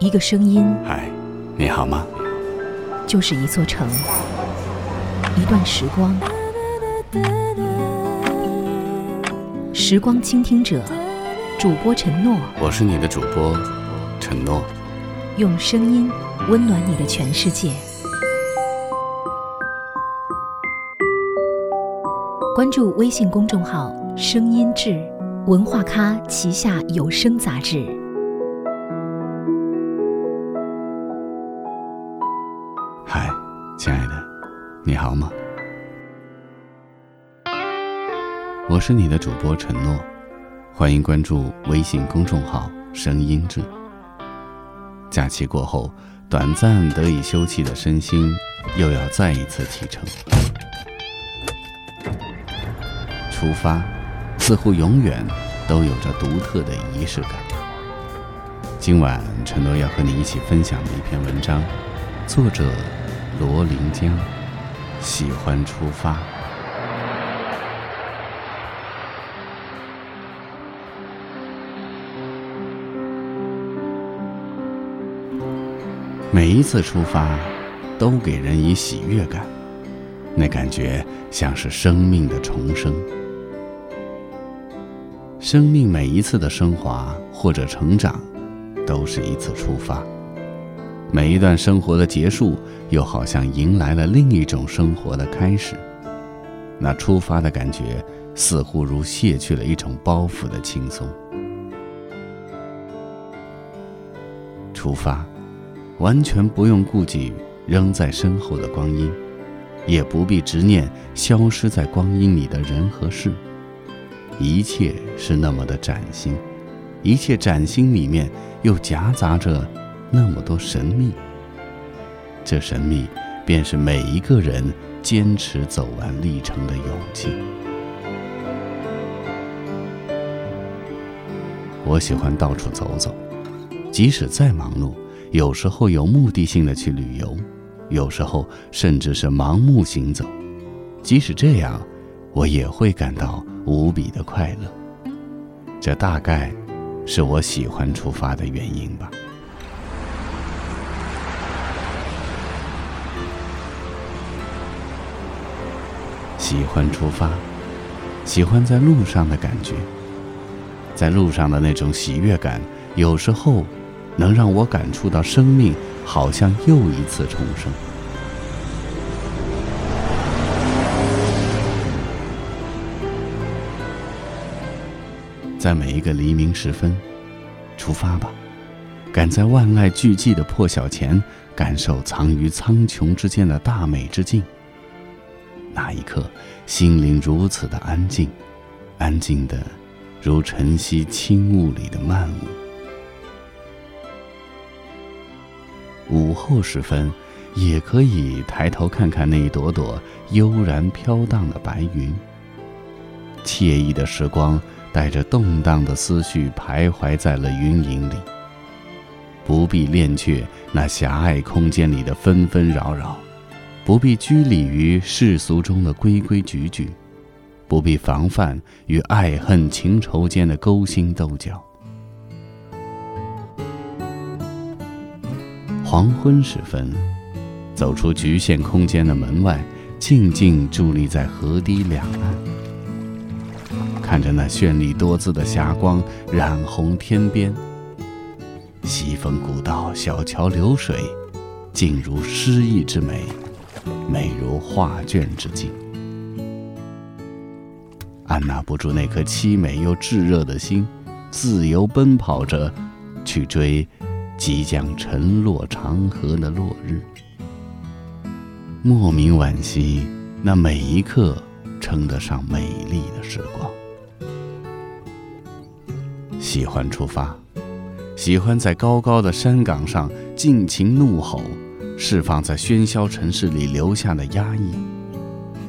一个声音，嗨，你好吗？就是一座城，一段时光。时光倾听者，主播陈诺，我是你的主播陈诺，用声音温暖你的全世界。关注微信公众号“声音志”，文化咖旗下有声杂志。好吗？我是你的主播陈诺，欢迎关注微信公众号“声音志”。假期过后，短暂得以休憩的身心又要再一次启程。出发，似乎永远都有着独特的仪式感。今晚，陈诺要和你一起分享的一篇文章，作者罗临江，喜欢出发。每一次出发，都给人以喜悦感，那感觉像是生命的重生。生命每一次的升华或者成长，都是一次出发；每一段生活的结束，又好像迎来了另一种生活的开始。那出发的感觉，似乎如卸去了一种包袱的轻松。出发。完全不用顾忌仍在身后的光阴，也不必执念消失在光阴里的人和事。一切是那么的崭新，一切崭新里面又夹杂着那么多神秘。这神秘，便是每一个人坚持走完历程的勇气。我喜欢到处走走，即使再忙碌。有时候有目的性的去旅游，有时候甚至是盲目行走。即使这样，我也会感到无比的快乐。这大概是我喜欢出发的原因吧。喜欢出发，喜欢在路上的感觉，在路上的那种喜悦感，有时候。能让我感触到生命好像又一次重生，在每一个黎明时分，出发吧，赶在万籁俱寂的破晓前，感受藏于苍穹之间的大美之境。那一刻，心灵如此的安静，安静的如晨曦轻雾里的漫舞。午后时分，也可以抬头看看那一朵朵悠然飘荡的白云。惬意的时光带着动荡的思绪徘徊在了云影里。不必恋却那狭隘空间里的纷纷扰扰，不必拘礼于世俗中的规规矩矩，不必防范与爱恨情仇间的勾心斗角。黄昏时分，走出局限空间的门外，静静伫立在河堤两岸，看着那绚丽多姿的霞光染红天边。西风古道，小桥流水，静如诗意之美，美如画卷之境。按捺不住那颗凄美又炙热的心，自由奔跑着，去追。即将沉落长河的落日，莫名惋惜那每一刻称得上美丽的时光。喜欢出发，喜欢在高高的山岗上尽情怒吼，释放在喧嚣城市里留下的压抑；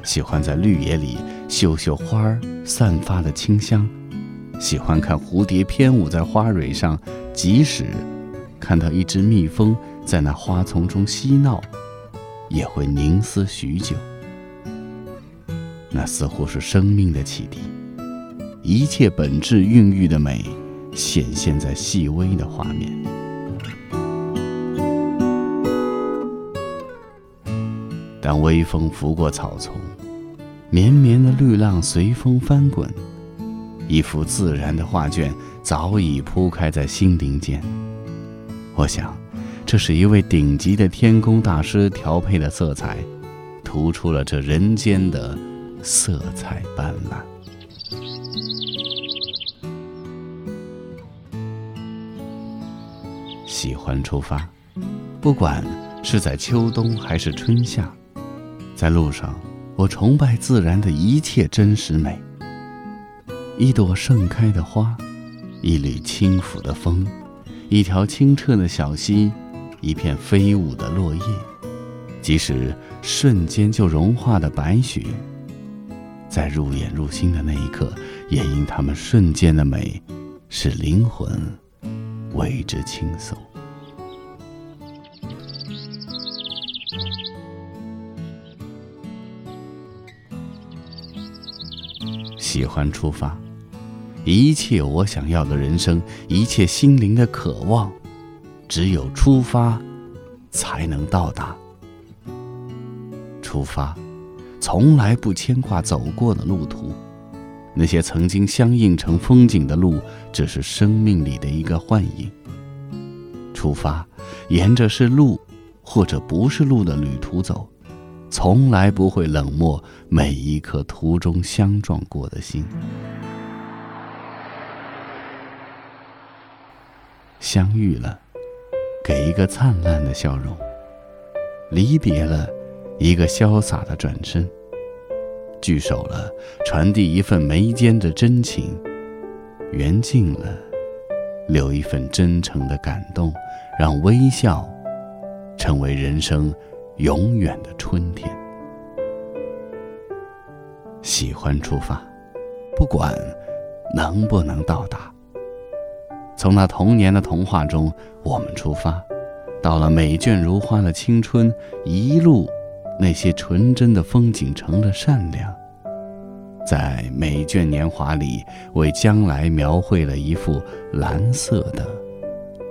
喜欢在绿野里嗅嗅花儿散发的清香；喜欢看蝴蝶翩舞在花蕊上，即使。看到一只蜜蜂在那花丛中嬉闹，也会凝思许久。那似乎是生命的启迪，一切本质孕育的美，显现在细微的画面。上微风拂过草丛，绵绵的绿浪随风翻滚，一幅自然的画卷早已铺开在心灵间。我想，这是一位顶级的天工大师调配的色彩，涂出了这人间的色彩斑斓。喜欢出发，不管是在秋冬还是春夏。在路上，我崇拜自然的一切真实美。一朵盛开的花，一缕轻抚的风，一条清澈的小溪，一片飞舞的落叶，即使瞬间就融化的白雪，在入眼入心的那一刻，也因它们瞬间的美，使灵魂为之轻松。喜欢出发，一切我想要的人生，一切心灵的渴望，只有出发，才能到达。出发，从来不牵挂走过的路途，那些曾经相映成风景的路，只是生命里的一个幻影。出发，沿着是路，或者不是路的旅途走。从来不会冷漠每一颗途中相撞过的心。相遇了，给一个灿烂的笑容；离别了，一个潇洒的转身；聚首了，传递一份眉间的真情；缘尽了，留一份真诚的感动，让微笑成为人生。永远的春天，喜欢出发，不管能不能到达。从那童年的童话中，我们出发，到了美眷如花的青春，一路那些纯真的风景成了善良，在美眷年华里，为将来描绘了一幅蓝色的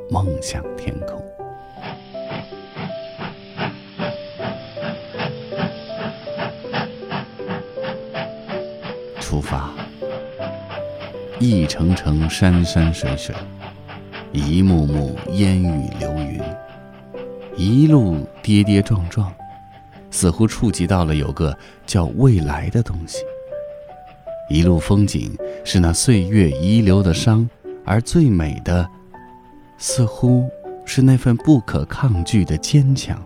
梦想天空。出发，一程程山山水水，一幕幕烟雨流云，一路跌跌撞撞，似乎触及到了有个叫未来的东西。一路风景是那岁月遗留的伤，而最美的，似乎是那份不可抗拒的坚强。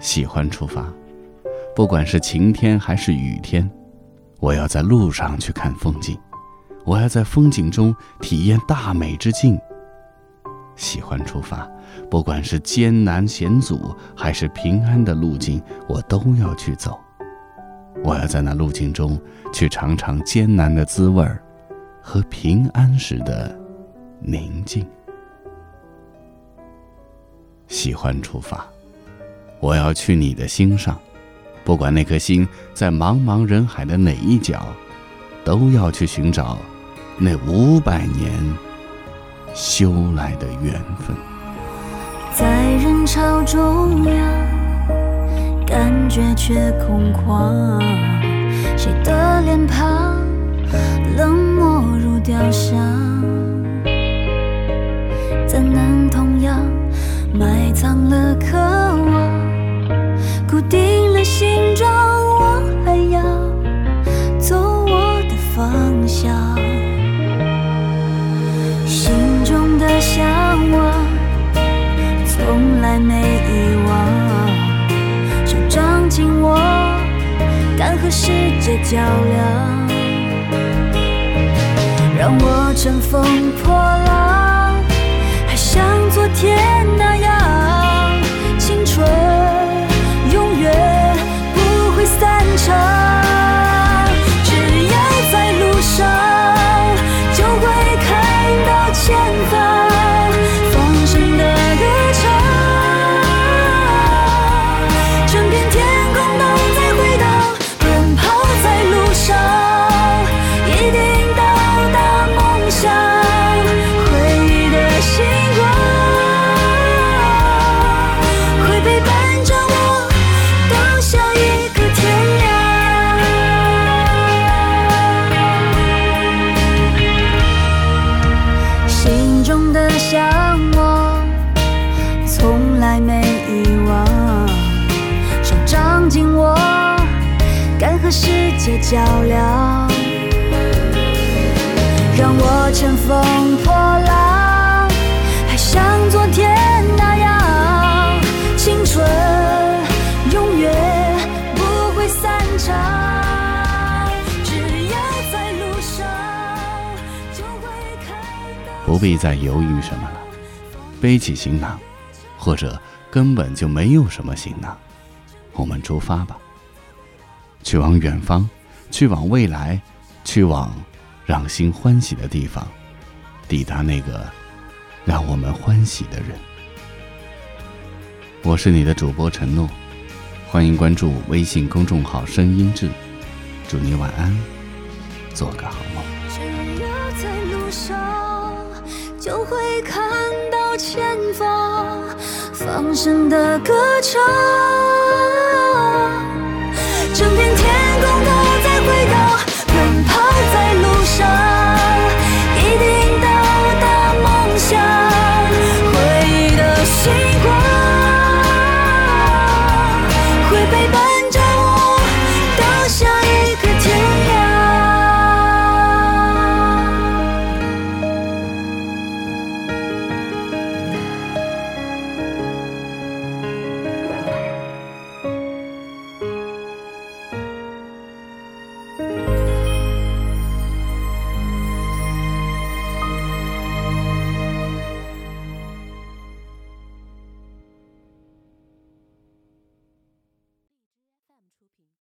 喜欢出发。不管是晴天还是雨天，我要在路上去看风景，我要在风景中体验大美之境。喜欢出发，不管是艰难险阻还是平安的路径，我都要去走。我要在那路径中去尝尝艰难的滋味儿，和平安时的宁静。喜欢出发，我要去你的心上。不管那颗心在茫茫人海的哪一角，都要去寻找那五百年修来的缘分。在人潮中央，感觉却空旷。谁的脸庞冷漠如雕像？怎能同样埋葬了渴望？固定。方向。心中的向往，从来没遗忘。手掌紧握，敢和世界较量。让我乘风破浪，还像昨天那和世界较量，让我乘风破浪，还像昨天那样，青春永远不会散场。只要在路上，就会看到。不必再犹豫什么了，背起行囊，或者根本就没有什么行囊，我们出发吧。去往远方，去往未来，去往让心欢喜的地方，抵达那个让我们欢喜的人。我是你的主播承诺，欢迎关注微信公众号“声音志”，祝你晚安，做个好梦。只要在路上，就会看到前方放声的歌唱。